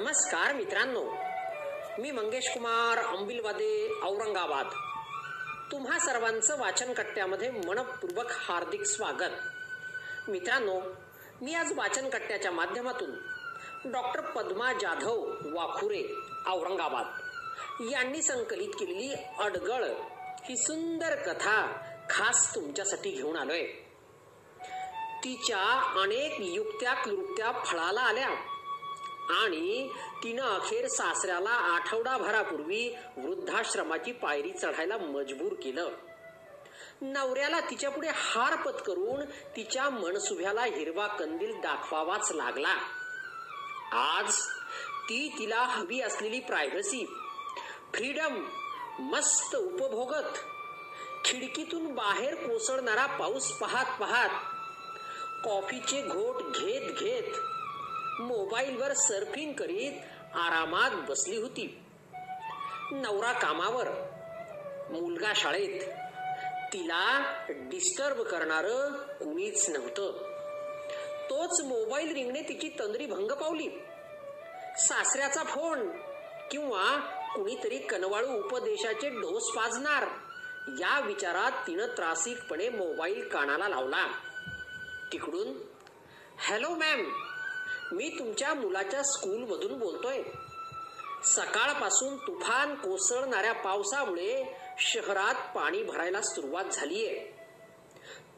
नमस्कार मित्रांनो. मी मंगेश कुमार अंबिलवादे औरंगाबाद. तुम्हा सर्वांचं वाचन कट्ट्यामध्ये मनपूर्वक हार्दिक स्वागत. मित्रांनो मी आज वाचन कट्ट्याच्या माध्यमातून डॉक्टर पद्मा जाधव वाखुरे औरंगाबाद यांनी संकलित केलेली अडगळ ही सुंदर कथा खास तुमच्यासाठी घेऊन आलोय. तिच्या अनेक युक्त्या क्लृप्त्या फळाला आल्या. आणि तिनं अखेर सासऱ्याला आठवडाभरापूर्वी वृद्धाश्रमाची पायरी चढायला मजबूर केलं. नवऱ्याला तिच्या पुढे हार पत्करून तिच्या मनसुभ्याला हिरवा कंदील दाखवावाच लागला. आज ती तिला हवी असलेली प्रायव्हसी फ्रीडम मस्त उपभोगत खिडकीतून बाहेर कोसळणारा पाऊस पाहत पाहत कॉफीचे घोट घेत घेत मोबाईलवर सर्फिंग करीत आरामात बसली होती. नवरा कामावर मुलगा शाळेत. तिला डिस्टर्ब करणार कुणीच नव्हतं. तोच मोबाईल रिंगणे तिची तंद्री भंग पावली. सासऱ्याचा फोन किंवा कुणीतरी कनवाळू उपदेशाचे डोस पाजणार या विचारात तिनं त्रासिकपणे मोबाईल कानाला लावला. तिकडून हॅलो मॅम मी तुमच्या मुलाच्या स्कूलमधून बोलतोय. सकाळपासून तुफान कोसळणाऱ्या पावसामुळे शहरात पाणी भरायला सुरुवात झालीये.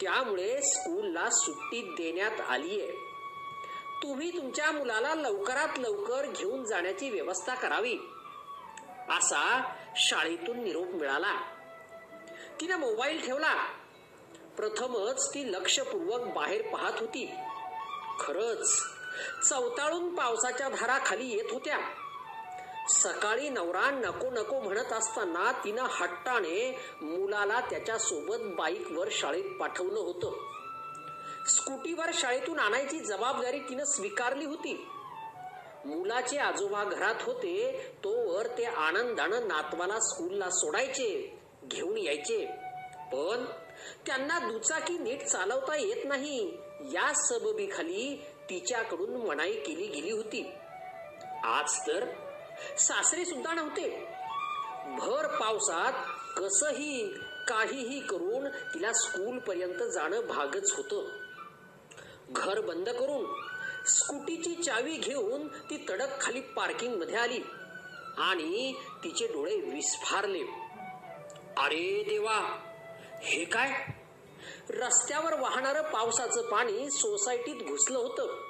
त्यामुळे स्कूलला सुट्टी देण्यात आलीये. तुम्ही तुमच्या मुलाला लवकरात लवकर घेऊन जाण्याची व्यवस्था करावी असा शाळेतून निरोप मिळाला. तिने मोबाईल ठेवला. प्रथमच ती लक्षपूर्वक बाहेर पाहत होती. खरच चवताळून पावसाच्या धारा खाली येत होत्या. सकाळी नवरा नको नको म्हणत असताना तिनं हट्टाने मुलाला त्याच्या सोबत बाईकवर शाळेत पाठवलं होतं. स्कूटीवर शाळेतून आणायची जबाबदारी तिनं स्वीकारली होती. मुलाचे आजोबा घरात होते तोवर ते आनंदानं नातवाला स्कूलला सोडायचे घेऊन यायचे. पण त्यांना दुचाकी नीट चालवता येत नाही. या सबबीखाली तिच्याकडून मनाई केली गेली होती. आज तर सासरे सुद्धा नव्हते. भर पावसात कसही काहीही करून तिला स्कूल पर्यंत जाणं भागच होत. घर बंद करून स्कूटीची चावी घेऊन ती तडक खाली पार्किंगमध्ये आली आणि तिचे डोळे विस्फारले. अरे देवा हे काय? रस्त्यावर वाहणारं पावसाचं पाणी सोसायटीत घुसलं होतं.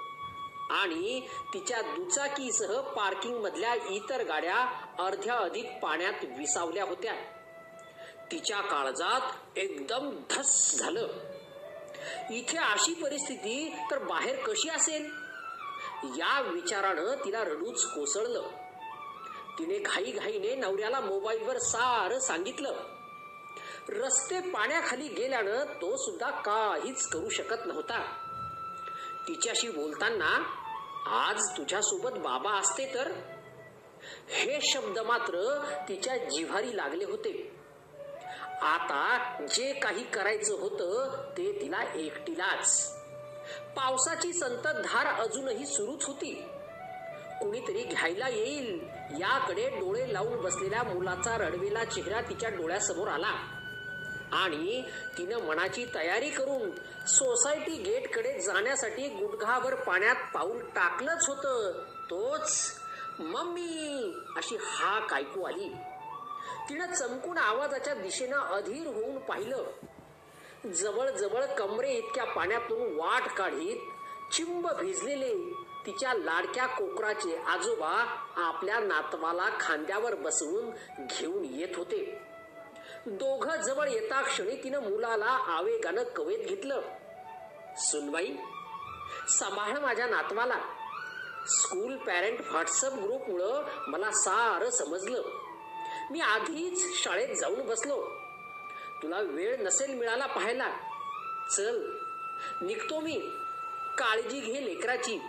आणि तिच्या दुचाकीसह पार्किंग मधल्या इतर गाड्या अर्ध्या अधिक पाण्यात विसावल्या होत्या. तिच्या काळजात एकदम धस झालं. इथे अशी परिस्थिती तर बाहेर कशी असेल? या विचारानं तिला रडूच कोसळलं. तिने घाई घाईने नवऱ्याला मोबाईलवर सार सांगितलं. रस्ते पाण्याखाली गेल्यानं तो सुद्धा काहीच करू शकत नव्हता. तिच्याशी बोलताना आज तुझ्यासोबत बाबा असते तर? हे शब्द मात्र तिच्या जिव्हारी लागले होते. आता जे काही करायचं होतं ते तिला एकटीलाच. पावसाची संततधार अजूनही सुरूच होती. कुणीतरी घ्यायला येईल याकडे डोळे लावून बसलेल्या मुलाचा रडवेला चेहरा तिच्या डोळ्यासमोर आला. आणि तिनं मनाची तयारी करून सोसायटी गेटकडे जाण्यासाठी गुडघाभर पाण्यात पाऊल टाकलंच होत. तोच मम्मी अशी हाक ऐकू आली. तिनं चमकून आवाजाच्या दिशेनं अधीर होऊन पाहिलं. जवळजवळ कमरे इतक्या पाण्यातून वाट काढीत चिंब भिजलेले तिच्या लाडक्या कोकराचे आजोबा आपल्या नातवाला खांद्यावर बसवून घेऊन येत होते. दोघ जवळ येता क्षणी तिनं मुलाला आवेगानं कवेत घेतलं. सुनबाई सांभाळ माझ्या नातवाला. स्कूल पॅरेंट व्हॉट्सअप ग्रुपमुळं मला सार समजलं. मी आधीच शाळेत जाऊन बसलो. तुला वेळ नसेल मिळाला पाहायला. चल निघतो मी. काळजी घे लेकराची.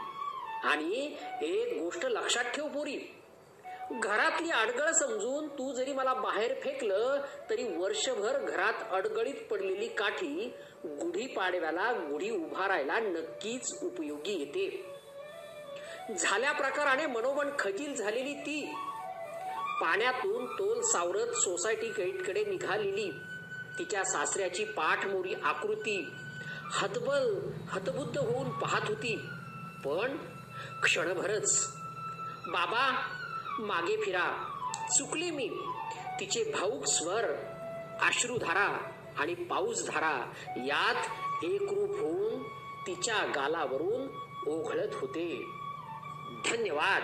आणि एक गोष्ट लक्षात ठेव पोरी. घरातली अडगळ समजून तू जरी मला बाहेर फेकलं तरी वर्षभर घरात अडगळीत पडलेली काठी गुढी पाडव्याला गुढी उभारायला नक्कीच उपयोगी येते. झाल्या प्रकाराने मनोमन खजील झालेली ती. पाण्यातून तोल सावरत सोसायटी गेटकडे निघालेली. तिच्या सासऱ्याची पाठमोरी आकृती. हतबल हतबुद्ध होऊन पाहत होती. पण क्षणभरच. बाबा मागे फिरा. चुकले मी. तिचे भाऊक स्वर अश्रुधारा आणि पाऊसधारा यात एकरूप होऊन तिच्या गालावरून ओघळत होते. धन्यवाद.